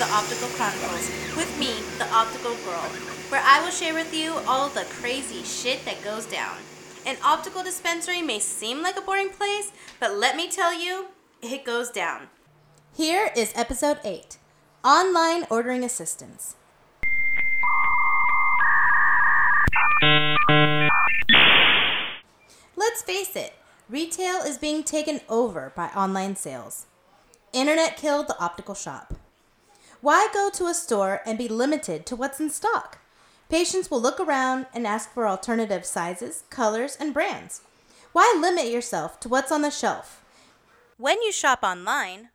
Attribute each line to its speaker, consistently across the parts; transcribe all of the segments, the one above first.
Speaker 1: the Optical Chronicles with me, the Optical Girl, where I will share with you all the crazy shit that goes down. An optical dispensary may seem like a boring place, but let me tell you, it goes down. Here is episode 8 Online Ordering Assistance. Let's face it, retail is being taken over by online sales. Internet killed the optical shop. Why go to a store and be limited to what's in stock? Patients will look around and ask for alternative sizes, colors, and brands. Why limit yourself to what's on the shelf? When you shop online,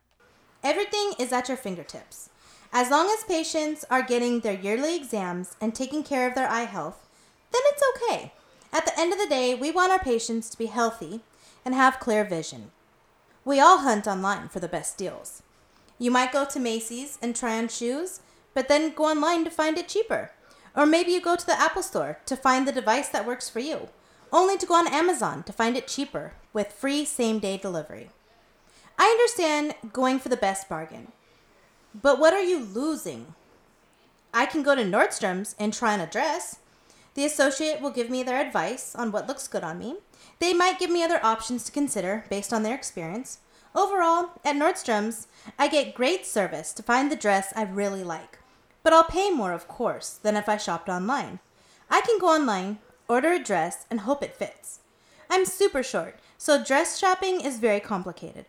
Speaker 1: everything is at your fingertips. As long as patients are getting their yearly exams and taking care of their eye health, then it's okay. At the end of the day, we want our patients to be healthy and have clear vision. We all hunt online for the best deals. You might go to Macy's and try on shoes, but then go online to find it cheaper. Or maybe you go to the Apple Store to find the device that works for you, only to go on Amazon to find it cheaper with free same day delivery. I understand going for the best bargain, but what are you losing? I can go to Nordstrom's and try on a dress. The associate will give me their advice on what looks good on me. They might give me other options to consider based on their experience. Overall, at Nordstrom's, I get great service to find the dress I really like. But I'll pay more, of course, than if I shopped online. I can go online, order a dress, and hope it fits. I'm super short, so dress shopping is very complicated.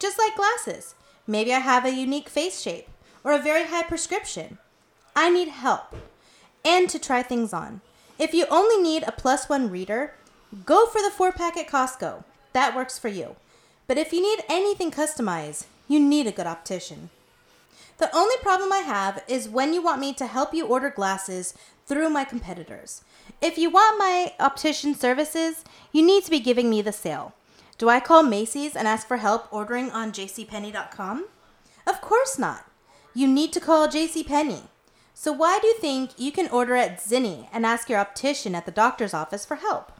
Speaker 1: Just like glasses. Maybe I have a unique face shape or a very high prescription. I need help and to try things on. If you only need a plus one reader, go for the four pack at Costco. That works for you. But if you need anything customized, you need a good optician. The only problem I have is when you want me to help you order glasses through my competitors. If you want my optician services, you need to be giving me the sale. Do I call Macy's and ask for help ordering on jcpenney.com? Of course not. You need to call JCPenney. So why do you think you can order at Zenni and ask your optician at the doctor's office for help?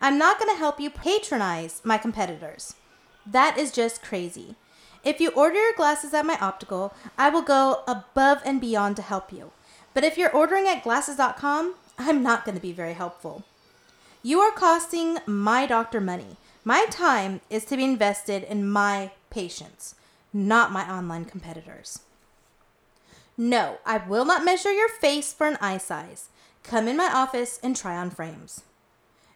Speaker 1: I'm not going to help you patronize my competitors. That is just crazy. If you order your glasses at my optical, I will go above and beyond to help you. But if you're ordering at glasses.com, I'm not going to be very helpful. You are costing my doctor money. My time is to be invested in my patients, not my online competitors. No, I will not measure your face for an eye size. Come in my office and try on frames.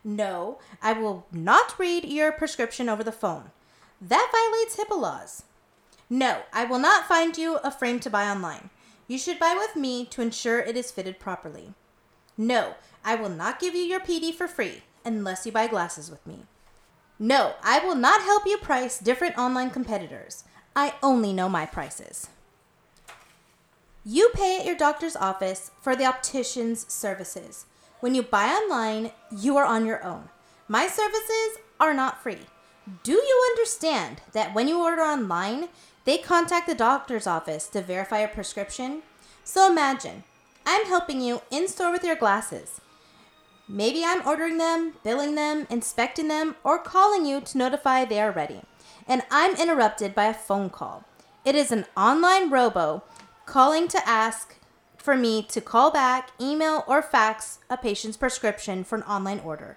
Speaker 1: No, I will not read your prescription over the phone. That violates HIPAA laws. No, I will not find you a frame to buy online. You should buy with me to ensure it is fitted properly. No, I will not give you your PD for free unless you buy glasses with me. No, I will not help you price different online competitors. I only know my prices. You pay at your doctor's office for the optician's services. When you buy online, you are on your own. My services are not free. Do you understand that when you order online, they contact the doctor's office to verify a prescription? So imagine, I'm helping you in store with your glasses. Maybe I'm ordering them, billing them, inspecting them, or calling you to notify they are ready. And I'm interrupted by a phone call. It is an online robo calling to ask for me to call back, email, or fax a patient's prescription for an online order.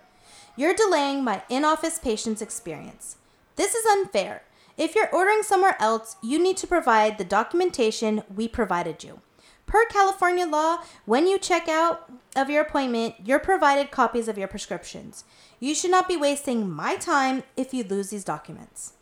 Speaker 1: You're delaying my in office patient's experience. This is unfair. If you're ordering somewhere else, you need to provide the documentation we provided you. Per California law, when you check out of your appointment, you're provided copies of your prescriptions. You should not be wasting my time if you lose these documents.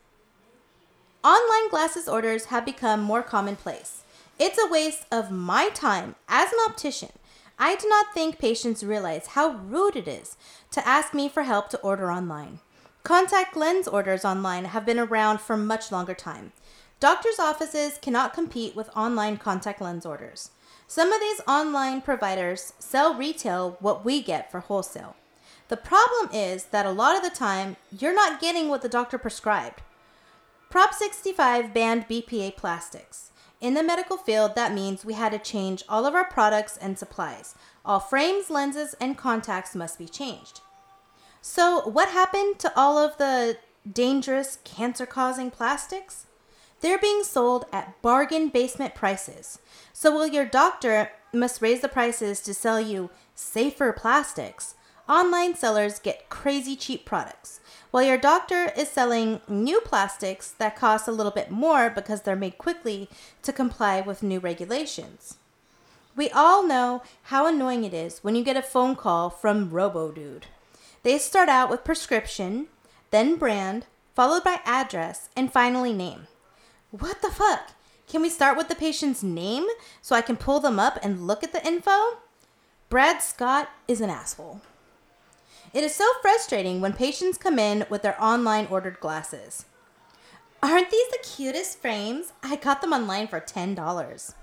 Speaker 1: Online glasses orders have become more commonplace. It's a waste of my time as an optician. I do not think patients realize how rude it is to ask me for help to order online. Contact lens orders online have been around for much longer time. Doctors' offices cannot compete with online contact lens orders. Some of these online providers sell retail what we get for wholesale. The problem is that a lot of the time, you're not getting what the doctor prescribed. Prop 65 banned BPA plastics. In the medical field, that means we had to change all of our products and supplies. All frames, lenses, and contacts must be changed. So, what happened to all of the dangerous, cancer causing plastics? They're being sold at bargain basement prices. So, while your doctor must raise the prices to sell you safer plastics, online sellers get crazy cheap products. While your doctor is selling new plastics that cost a little bit more because they're made quickly to comply with new regulations. We all know how annoying it is when you get a phone call from RoboDude. They start out with prescription, then brand, followed by address, and finally name. What the fuck? Can we start with the patient's name so I can pull them up and look at the info? Brad Scott is an asshole. It is so frustrating when patients come in with their online ordered glasses. Aren't these the cutest frames? I got them online for $10.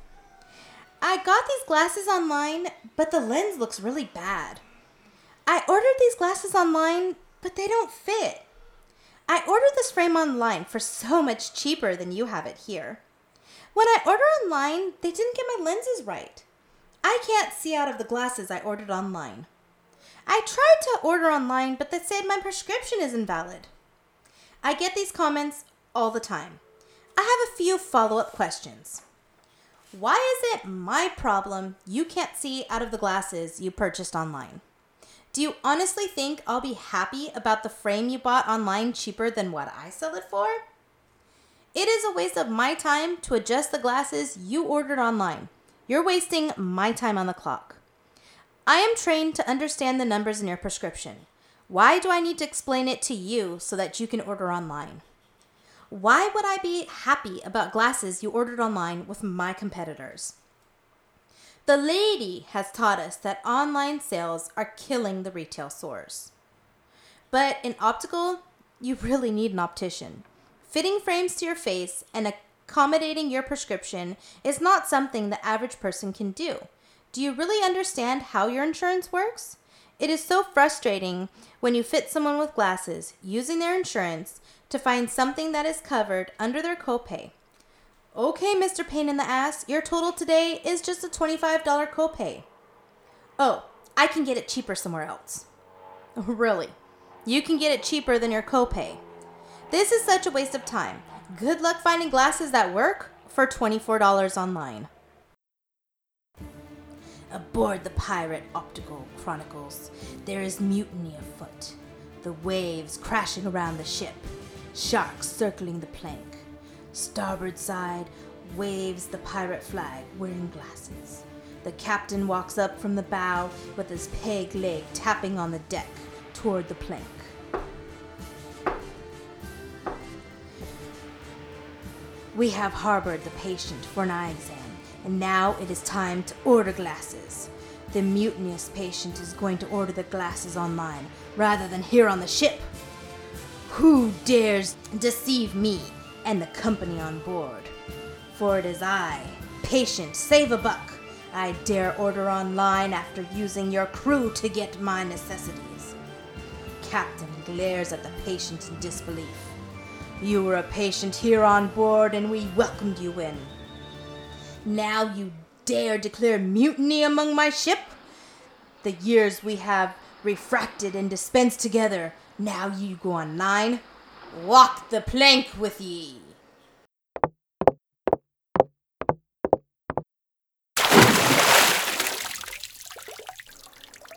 Speaker 1: I got these glasses online, but the lens looks really bad. I ordered these glasses online, but they don't fit. I ordered this frame online for so much cheaper than you have it here. When I order online, they didn't get my lenses right. I can't see out of the glasses I ordered online. I tried to order online, but they said my prescription is invalid. I get these comments all the time. I have a few follow up questions. Why is it my problem you can't see out of the glasses you purchased online? Do you honestly think I'll be happy about the frame you bought online cheaper than what I sell it for? It is a waste of my time to adjust the glasses you ordered online. You're wasting my time on the clock. I am trained to understand the numbers in your prescription. Why do I need to explain it to you so that you can order online? Why would I be happy about glasses you ordered online with my competitors? The lady has taught us that online sales are killing the retail stores. But in optical, you really need an optician. Fitting frames to your face and accommodating your prescription is not something the average person can do. Do you really understand how your insurance works? It is so frustrating when you fit someone with glasses using their insurance to find something that is covered under their copay. Okay, Mr. Pain in the Ass, your total today is just a $25 copay. Oh, I can get it cheaper somewhere else. Really? You can get it cheaper than your copay. This is such a waste of time. Good luck finding glasses that work for $24 online. Aboard the pirate Optical Chronicles, there is mutiny afoot. The waves crashing around the ship, sharks circling the plank. Starboard side waves the pirate flag wearing glasses. The captain walks up from the bow with his peg leg tapping on the deck toward the plank. We have harbored the patient for an eye exam and now it is time to order glasses. The mutinous patient is going to order the glasses online rather than here on the ship. Who dares deceive me and the company on board? For it is I, patient, save a buck. I dare order online after using your crew to get my necessities. Captain glares at the patient in disbelief. You were a patient here on board, and we welcomed you in. Now you dare declare mutiny among my ship? The years we have refracted and dispensed together, now you go online? Walk the plank with ye.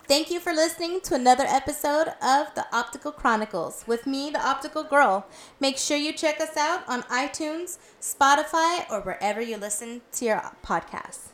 Speaker 1: Thank you for listening to another episode of the Optical Chronicles with me, the Optical Girl. Make sure you check us out on iTunes, Spotify, or wherever you listen to your podcasts.